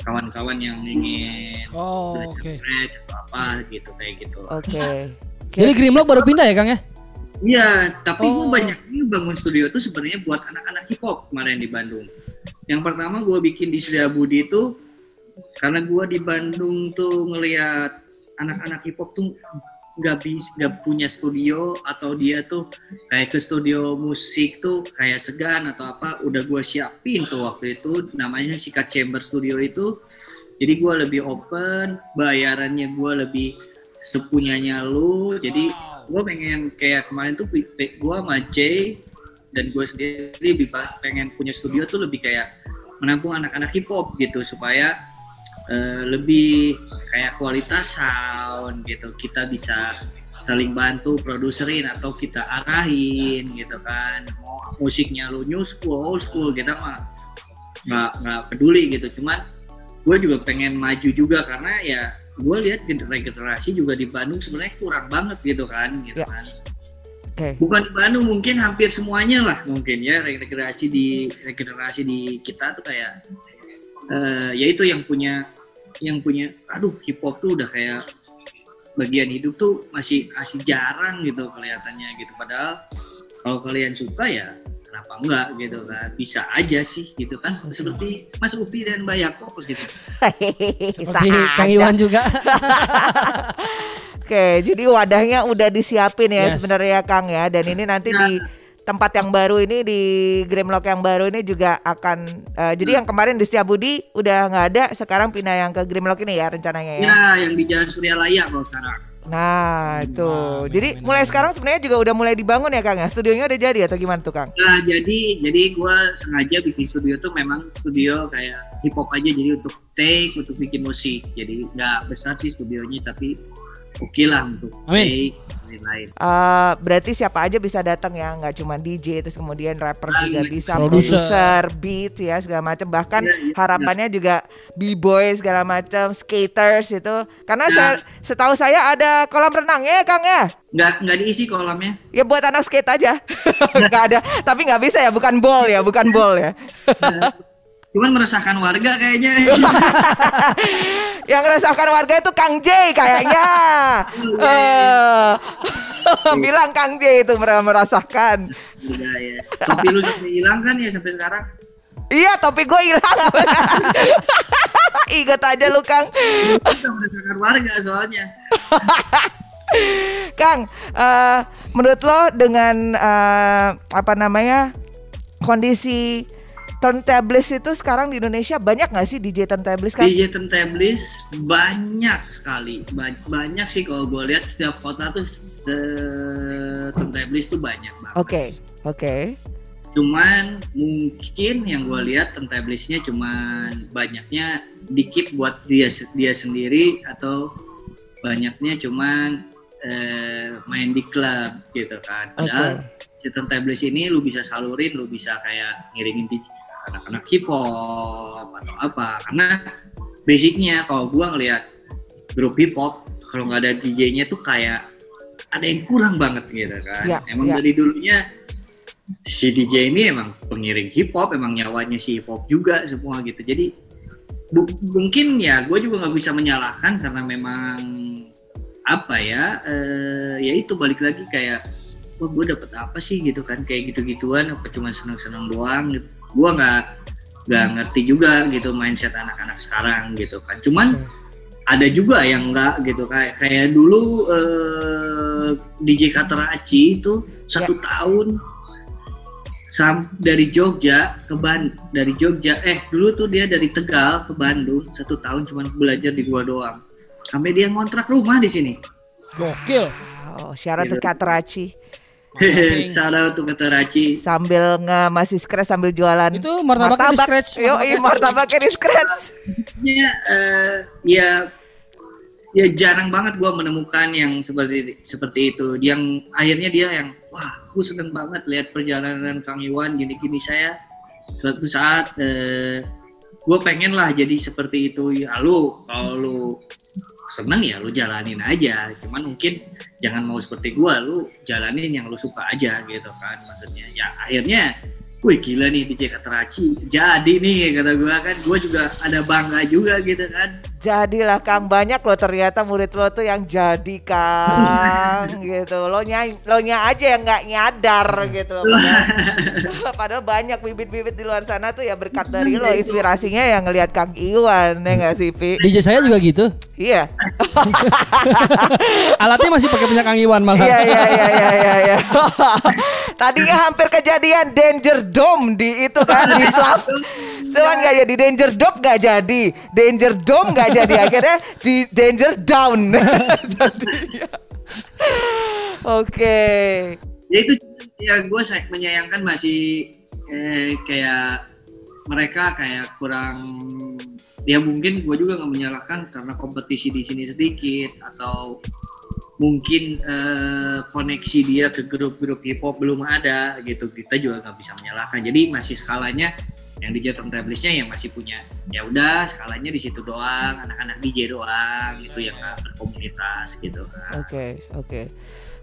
kawan-kawan yang ingin Oh, belajar oke. scratch atau apa gitu kayak gitu Oke. Jadi Grimlock baru pindah ya Kang ya? Iya, tapi gue Oh. banyak ini bangun studio tuh sebenarnya buat anak-anak hip hop kemarin di Bandung. Yang pertama gue bikin di Setia Budi itu karena gue di Bandung tuh ngelihat anak-anak hip hop tuh nggak bis nggak punya studio atau dia tuh kayak ke studio musik tuh kayak segan atau apa udah gue siapin tuh waktu itu namanya Sikat Chamber Studio itu jadi gue lebih open bayarannya gue lebih sepunyanya lu jadi gue pengen kayak kemarin tuh gue sama Jay dan gue sendiri lebih pengen punya studio tuh lebih kayak menampung anak-anak hip hop gitu supaya eh, lebih kayak kualitas sound gitu. Kita bisa saling bantu produserin atau kita arahin gitu kan. Mau musiknya lu new school old school kita mah nggak nggak peduli gitu. Cuman gue juga pengen maju juga karena ya gue lihat generasi juga di Bandung sebenarnya kurang banget gitu kan gitu Ya. kan Oke. bukan di Bandung mungkin hampir semuanya lah mungkin ya regenerasi di regenerasi di kita tuh kayak eh ya itu yang punya yang punya aduh hip hop tuh udah kayak bagian hidup tuh masih masih jarang gitu kelihatannya gitu padahal kalau kalian suka ya kenapa enggak gitu kan bisa aja sih gitu kan seperti Mas Upi dan Mbak Yako gitu Seperti Kang. Iwan juga. Oke, jadi wadahnya udah disiapin ya Yes. sebenarnya Kang ya. Dan ini nanti Nah. di tempat yang baru ini di Grimlock yang baru ini juga akan eh, jadi yang kemarin di Setiabudi udah nggak ada, sekarang pindah yang ke Grimlock ini ya rencananya ya. ya yang di Jalan Surya Laya kalau sekarang Nah, itu. Nah, Jadi benar-benar. mulai sekarang sebenarnya juga udah mulai dibangun ya Kang ya. Studionya udah jadi atau gimana tuh Kang? Nah, jadi jadi gue sengaja bikin studio tuh memang studio kayak hip hop aja jadi untuk take untuk bikin musik jadi nggak besar sih studionya tapi oke lah untuk Amin. take dan lain Eh, berarti siapa aja bisa datang ya, nggak cuma DJ terus kemudian rapper Ah, juga iya. bisa, Produser. produser, beat ya segala macam. Bahkan Iya, iya, harapannya juga b-boy segala macam, skaters itu. Karena Nah. saya setahu saya ada kolam renang ya, Kang ya. nggak nggak diisi kolamnya Ya buat anak skate aja. Nggak ada, tapi nggak bisa ya, bukan ball ya, bukan ball ya. Cuman meresahkan warga kayaknya Yang ngerasakan warga itu Kang J kayaknya. Eh, bilang Kang J itu mer- merasakan. Iya, ya. topi lu sampai hilang kan ya sampai sekarang Iya, topi gue hilang. Ingat aja lu Kang. meresahkan warga soalnya Kang, eh, menurut lo dengan eh, apa namanya kondisi turntables itu sekarang di Indonesia banyak nggak sih DJ turntables kan? DJ Turntables banyak sekali Ba- banyak sih kalau gue lihat setiap kota tuh Turntables tuh banyak banget Oke, oke. cuman mungkin yang gue lihat turntablesnya cuman banyaknya dikit buat dia dia sendiri atau banyaknya cuman eh, main di klub gitu kan padahal si turntables ini lu bisa salurin lu bisa kayak ngiringin di anak-anak hip hop atau apa karena basicnya kalau gue ngelihat grup hip hop kalau nggak ada DJ-nya tuh kayak ada yang kurang banget gitu kan Ya, emang ya. dari dulunya si DJ ini emang pengiring hip hop, emang nyawanya si hip hop juga semua gitu. Jadi bu- mungkin ya gue juga nggak bisa menyalahkan karena memang apa ya, eh, ya itu balik lagi kayak, wah gue dapet apa sih gitu kan kayak gitu-gituan, apa cuma seneng-seneng doang gitu. Gue nggak nggak ngerti juga gitu mindset anak-anak sekarang gitu kan. Cuman ada juga yang enggak gitu kayak kayak dulu eh, DJ Katarachi itu satu tahun sam dari Jogja ke Ban dari Jogja eh dulu tuh dia dari Tegal ke Bandung satu tahun cuma belajar di gua doang sampai dia ngontrak rumah di sini Gokil. Oh, syarat Gitu. tuh Katarachi shout out to Katarachi sambil nge masih scratch sambil jualan Itu martabaknya di scratch, Yo, martabaknya di scratch. ya eh, ya ya jarang banget gua menemukan yang seperti seperti itu. Yang akhirnya dia yang wah aku seneng banget lihat perjalanan Kang Iwan gini-gini. Saya suatu saat eh, gue pengen lah jadi seperti itu. Ya lu kalau lu seneng ya lu jalanin aja. Cuman mungkin jangan mau seperti gua lu jalanin yang lu suka aja gitu kan maksudnya. Ya akhirnya wih gila nih DJ Kateraci jadi nih kata gue kan. Gue juga ada bangga juga gitu kan Jadilah Kang banyak loh ternyata murid lo tuh yang jadi Kang gitu. Lo nya lo nya aja yang nggak nyadar gitu loh. Padahal, padahal banyak bibit-bibit di luar sana tuh ya berkat dari lo inspirasinya yang ngelihat Kang Iwan ya nggak sih Pi? DJ saya juga gitu. Iya. Alatnya masih pakai punya Kang Iwan malah. Iya iya iya iya iya. iya. Tadinya hampir kejadian Danger Dome di itu kan di Fluff. Cuman nggak jadi Danger Dome nggak jadi, Danger Dome nggak jadi akhirnya di Danger Down. Jadinya. Oke. ya itu ya gue menyayangkan masih eh, kayak mereka kayak kurang ya mungkin gue juga nggak menyalahkan karena kompetisi di sini sedikit atau mungkin eh, koneksi dia ke grup-grup hip hop belum ada gitu kita juga nggak bisa menyalahkan jadi masih skalanya yang DJ Turntablesnya yang masih punya ya udah skalanya di situ doang anak-anak DJ doang gitu yang berkomunitas gitu Oke, oke.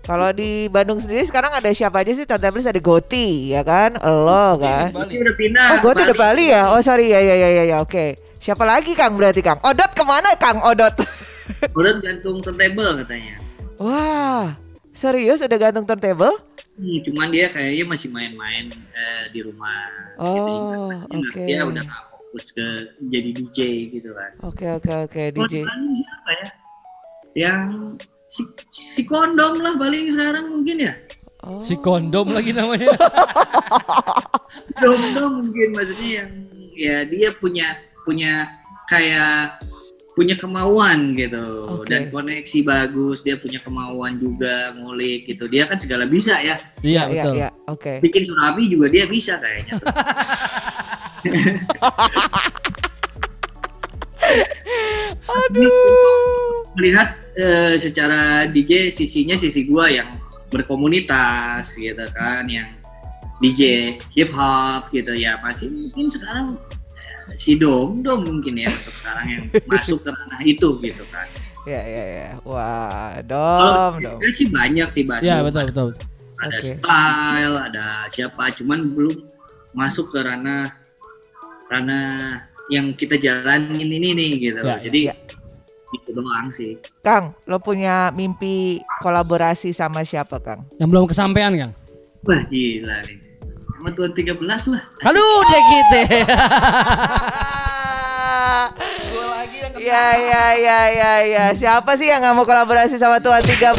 Kalau di Bandung sendiri sekarang ada siapa aja sih? Turntables ada Goti, ya kan? Lo kan? Goti udah pindah Oh, Goti udah Bali ya? Oh, sorry ya ya ya ya ya. Oke. Siapa lagi Kang berarti Kang? Odot ke mana Kang Odot? Udah gantung turntable katanya Wah, serius udah gantung turntable? Hmm, cuman dia kayaknya masih main-main eh, di rumah. Oh, Jadi, oke. Dia udah gak fokus ke jadi DJ gitu kan. Oke oke oke Kalau DJ. Bali siapa ya? Yang si, si kondom lah paling sekarang mungkin ya. Oh. Si kondom lagi namanya. Kondom mungkin maksudnya yang ya dia punya punya kayak punya kemauan gitu Oke. dan koneksi bagus dia punya kemauan juga ngulik gitu dia kan segala bisa ya Iya Iya betul. iya oke. bikin surabi juga dia bisa kayaknya. Aduh. melihat eh, secara DJ sisinya sisi gua yang berkomunitas gitu kan yang DJ hip hop gitu ya masih mungkin sekarang si Dom Dom mungkin ya untuk sekarang yang masuk ke ranah itu gitu kan Ya ya ya. Wah, kalau dom dom. DJ sih banyak di Bandung Iya betul betul. ada Oke. style ada siapa cuman belum masuk ke ranah ranah yang kita jalanin ini nih gitu Ya, jadi ya. itu doang sih Kang, lo punya mimpi kolaborasi sama siapa Kang? Yang belum kesampaian Kang. Wah gila nih. Sama Tuan 13 lah. Aduh udah gitu. Ya ya ya ya ya. Siapa sih yang nggak mau kolaborasi sama Tuan 13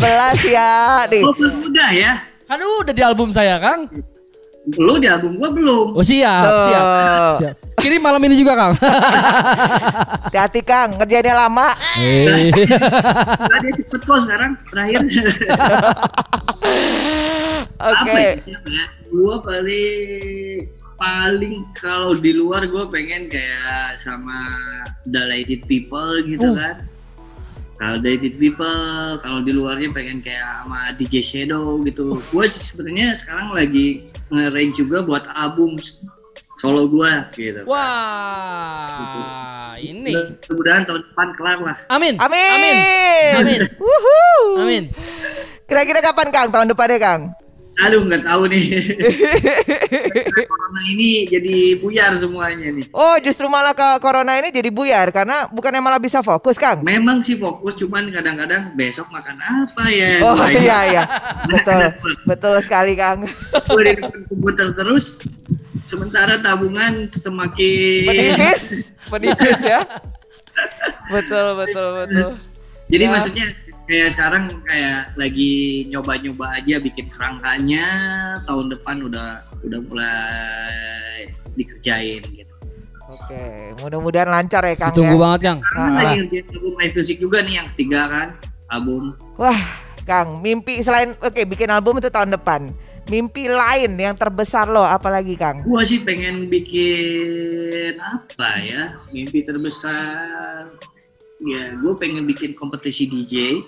ya? Nih. Oh udah ya. Aduh udah di album saya Kang. Lu di album gua belum. Oh siap Tuh. siap siap. Kirim malam ini juga Kang. Hati-hati Kang, ngerjainnya lama. Eh. Nah, dia cepet kok sekarang terakhir. Oke. Apa ya? Gua paling paling kalau di luar gua pengen kayak sama Delighted People gitu Uh. kan. Kalau Delighted People, kalau di luarnya pengen kayak sama DJ Shadow gitu. Gua sebenarnya sekarang lagi nge-range juga buat album solo gua gitu. Wah ini. Mudah-mudahan tahun depan kelar lah. Amin. Amin. Amin. Amin. Wuhu. Amin. Kira-kira kapan Kang? Tahun depannya Kang? Aduh nggak tahu nih. Corona ini jadi buyar semuanya nih. Oh, justru malah ke corona ini jadi buyar karena bukannya malah bisa fokus Kang? Memang sih fokus, cuman kadang-kadang besok makan apa ya? Oh Banyak. iya iya. Betul. Betul sekali Kang. Di komputer terus, sementara tabungan semakin. Menipis, menipis ya. Betul betul betul. Jadi Ya. maksudnya kayak sekarang kayak lagi nyoba-nyoba aja bikin kerangkanya, tahun depan udah udah mulai dikerjain gitu. Oke, mudah-mudahan lancar ya Kang Ditunggu ya. banget Kang. Karena Ah. lagi ngerjain album live music juga nih yang ketiga kan, album. Wah, Kang, mimpi selain oke bikin album itu tahun depan. Mimpi lain yang terbesar lo apalagi Kang? Gua sih pengen bikin apa ya? Mimpi terbesar. Ya, gue pengen bikin kompetisi DJ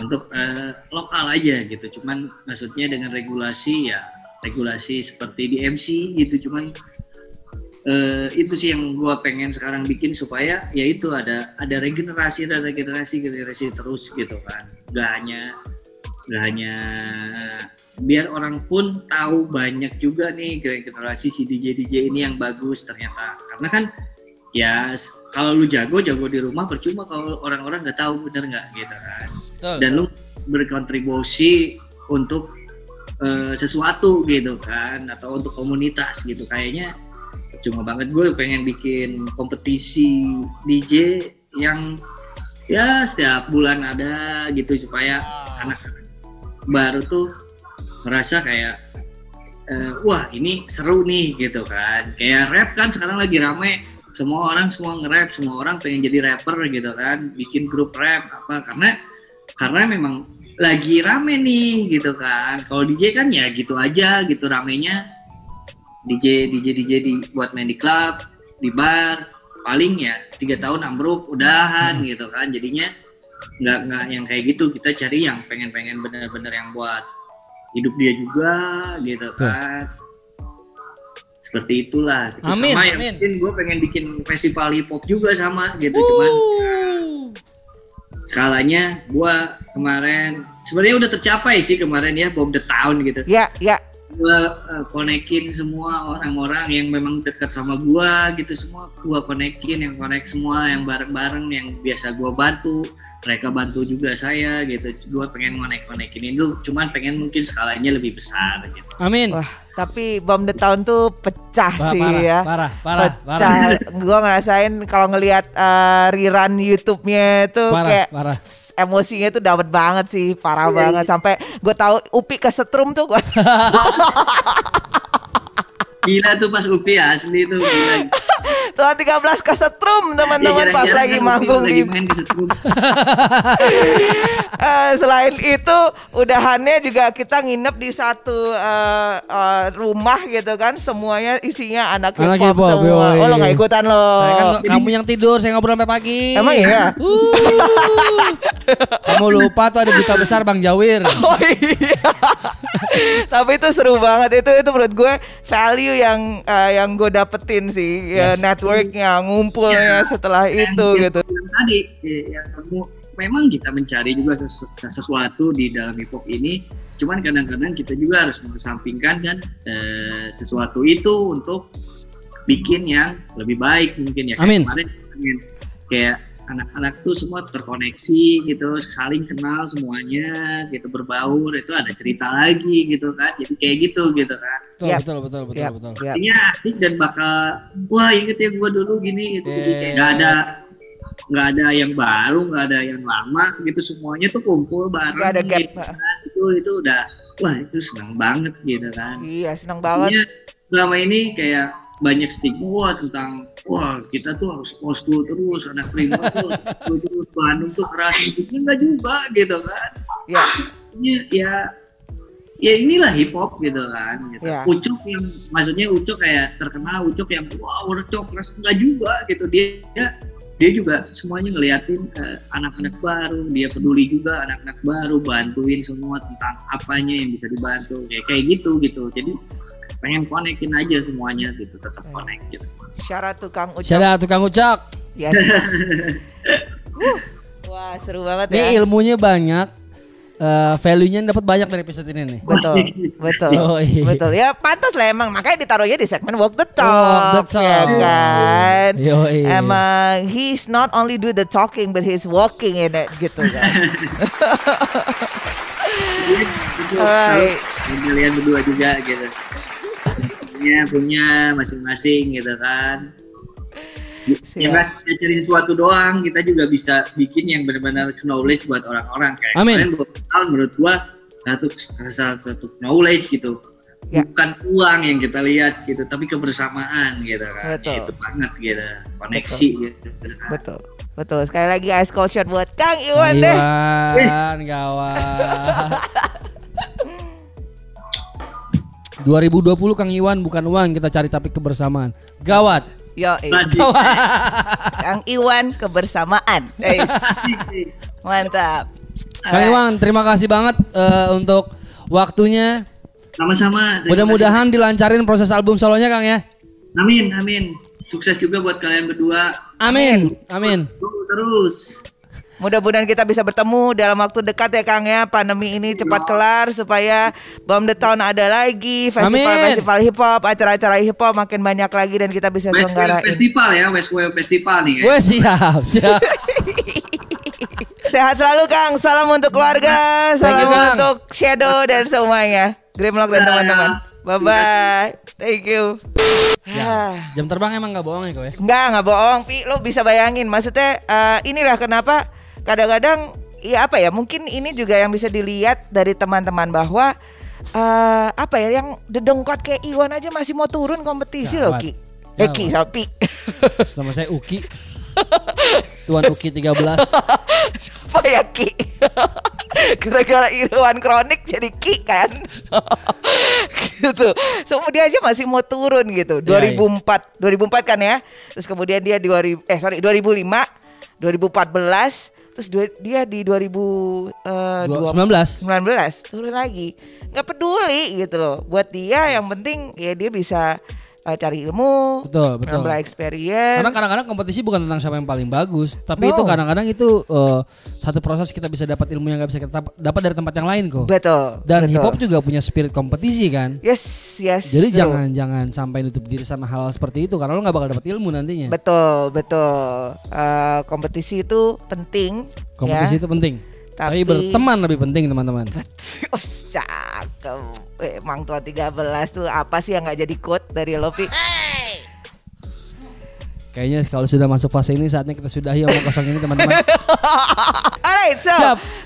untuk eh, lokal aja gitu. Cuman maksudnya dengan regulasi ya regulasi seperti di MC gitu. Cuman eh, itu sih yang gue pengen sekarang bikin supaya ya itu ada ada regenerasi ada regenerasi regenerasi terus gitu kan. Gak hanya nggak hanya biar orang pun tahu banyak juga nih generasi si DJ DJ ini yang bagus ternyata karena kan ya kalau lu jago jago di rumah percuma kalau orang-orang nggak tahu bener nggak gitu kan Betul. dan lu berkontribusi untuk eh, sesuatu gitu kan atau untuk komunitas gitu. Kayaknya cuma banget gue pengen bikin kompetisi DJ yang ya setiap bulan ada gitu supaya anak baru tuh merasa kayak eh, wah ini seru nih gitu kan. Kayak rap kan sekarang lagi rame. Semua orang semua nge-rap semua orang pengen jadi rapper gitu kan. Bikin grup rap apa karena karena memang lagi rame nih gitu kan. Kalau DJ kan ya gitu aja gitu ramenya. DJ DJ DJ di buat main di klub di bar. Paling ya tiga tahun ambruk udahan gitu kan. Jadinya nggak nggak yang kayak gitu. Kita cari yang pengen-pengen bener-bener yang buat hidup dia juga gitu Betul. kan. Seperti itulah. Itu Amin, sama amin. mungkin gue pengen bikin festival hip hop juga sama gitu. Cuman Uh. Skalanya gua kemarin sebenarnya udah tercapai sih kemarin ya Bob the Town gitu. Ya, ya. gua uh, konekin semua orang-orang yang memang dekat sama gua gitu semua. Gua konekin yang konek semua yang bareng-bareng yang biasa gua bantu mereka bantu juga saya gitu gua pengen konek-konekin itu cuman pengen mungkin skalanya lebih besar gitu Amin. Wah, tapi bom the town tuh pecah Parah, sih parah, ya. parah, parah, pecah. parah. Gua ngerasain kalau ngelihat eh, rerun YouTube-nya itu Parah, kayak parah. emosinya tuh dapat banget sih, parah Iya, banget sampai gue tahu Upi kesetrum tuh gua. gila tuh pas Upi asli tuh gila Tuh 13 kesetrum teman-teman Ya, pas lagi manggung di. Eh, selain itu udahannya juga kita nginep di satu eh, eh, rumah gitu kan semuanya isinya anak hip hop semua. Oh lo gak ikutan lo. Saya kan kamu yang tidur, saya ngobrol sampai pagi. Emang iya? Uh. kamu lupa tuh ada duta besar Bang Jawir. Oh iya. Tapi itu seru banget itu itu menurut gue value yang eh, yang gue dapetin sih ya, Yes. Networknya ngumpulnya setelah itu yang gitu. yang tadi ya, yang kamu- memang kita mencari juga sesu- sesuatu di dalam hip hop ini cuman kadang-kadang kita juga harus mengesampingkan kan eh, sesuatu itu untuk bikin yang lebih baik mungkin ya Kayak Amin. kemarin kayak anak-anak tuh semua terkoneksi gitu saling kenal semuanya gitu berbaur itu ada cerita lagi gitu kan jadi kayak gitu gitu kan Betul, Yap. betul, betul, betul, Yap, betul. artinya asik dan bakal wah inget ya gua dulu gini gitu jadi kayak Eh. nggak ada nggak ada yang baru nggak ada yang lama gitu semuanya tuh kumpul bareng Nggak ada gap. gitu kan. itu itu udah wah itu senang banget gitu kan Iya seneng banget. Artinya selama ini kayak banyak stigma tentang wah kita tuh harus school terus anak prima tuh terus Bandung tuh keras musiknya enggak juga gitu kan Ya. ya ya ya inilah hip hop gitu kan gitu. Ya. Ucok yang maksudnya Ucok kayak terkenal Ucok yang wow Ucok keras enggak juga gitu dia dia juga semuanya ngeliatin eh, anak-anak baru dia peduli juga anak-anak baru bantuin semua tentang apanya yang bisa dibantu kayak kayak gitu gitu jadi pengen konekin aja semuanya gitu tetap connect gitu Syarat tukang ucap. Syarat tukang ucak. Yes. Wuh. Wah seru banget ya. Ini ilmunya banyak. eh, value-nya dapat banyak dari episode ini nih. Betul, betul, Yoi. betul. Ya pantas lah emang makanya ditaruhnya di segmen walk the talk, Walk the talk. ya kan. Yoi. Emang he's not only do the talking but he's walking in it gitu kan. itu Alright. kalian berdua juga gitu punya punya masing-masing gitu kan Siap. yang nggak cari sesuatu doang kita juga bisa bikin yang benar-benar knowledge buat orang-orang kayak Amin. kemarin dua tahun menurut gua satu salah satu knowledge gitu Ya. bukan uang yang kita lihat gitu tapi kebersamaan gitu kan Betul. Ya, itu banget gitu koneksi gitu Betul. Betul. Sekali lagi ice cold shot buat Kang Kang Iwan deh. Iwan, gawat. 2020 Kang Iwan bukan uang kita cari tapi kebersamaan. Gawat. Yo, Tadi. Kang Iwan kebersamaan. Mantap. Kang Iwan, terima kasih banget eh, untuk waktunya. sama-sama Mudah-mudahan dilancarin proses album solonya Kang ya. amin amin sukses juga buat kalian berdua Amin. Amin. Terus, terus Mudah-mudahan kita bisa bertemu dalam waktu dekat ya Kang ya. Pandemi ini cepat kelar supaya Bom the Town ada lagi, festival-festival hip hop, acara-acara hip hop makin banyak lagi dan kita bisa West selenggarain. Festival ya, West Wave Festival nih ya. Gue siap, siap. Sehat selalu Kang. Salam untuk keluarga, salam you, Kang. untuk Shadow dan semuanya. Grimlock dan Ya, teman-teman. ya. Bye bye. Thank you. Ah. Jam terbang emang nggak bohong ya kau ya? Enggak, enggak bohong, Pi. Lo bisa bayangin. Maksudnya eh, inilah kenapa kadang-kadang ya apa ya? Mungkin ini juga yang bisa dilihat dari teman-teman bahwa eh apa ya yang dedengkot kayak Iwan aja masih mau turun kompetisi loh. Ki. Eh, Ki, Gawat. Sopi. Nama saya Uki. Tuan Uki 13. Siapa ya Ki? Gara-gara Irwan kronik jadi Ki kan Gitu So dia aja masih mau turun gitu Iya, iya. 2004 2004 kan ya Terus kemudian dia 2000 Eh sorry 2005 2014 Terus dua- dia di 2000 eh, Dua- 20 19. 19 turun lagi nggak peduli gitu loh buat dia yang penting ya dia bisa eh, cari ilmu Betul, betul. nambah experience Karena kadang-kadang kompetisi bukan tentang siapa yang paling bagus, tapi No. itu kadang-kadang itu eh, satu proses kita bisa dapat ilmu yang nggak bisa kita dap- dapat dari tempat yang lain kok. betul Dan betul. hip hop juga punya spirit kompetisi kan. yes yes Jadi true. jangan jangan sampai nutup diri sama hal seperti itu karena lo nggak bakal dapat ilmu nantinya. Betul, betul. Eh, kompetisi itu penting. Kompetisi ya. itu penting. Tapi, Tapi- berteman lebih penting teman-teman. Oh, cakep. Eh, Mang tua 13 tuh apa sih yang nggak jadi quote dari Lopi? Kayaknya kalau sudah masuk fase ini saatnya kita sudahi omong kosong ini teman-teman. Alright, so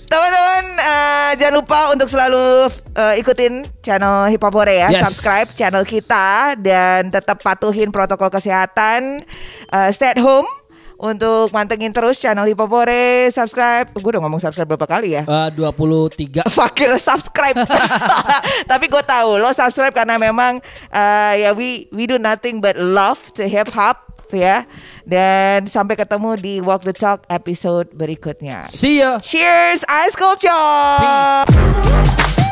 teman-teman eh, jangan lupa untuk selalu eh, ikutin channel Hip Hop Hore ya, Yes. subscribe channel kita dan tetap patuhin protokol kesehatan, Eh, stay at home untuk mantengin terus channel Hip Hop Hore, subscribe. Gue udah ngomong subscribe berapa kali ya? Eh, 23 Fakir subscribe. Tapi gue tahu lo subscribe karena memang uh, ya we we do nothing but love to hip hop ya. Dan sampai ketemu di Walk the Talk episode berikutnya. See ya. Cheers, Ice Culture. Peace.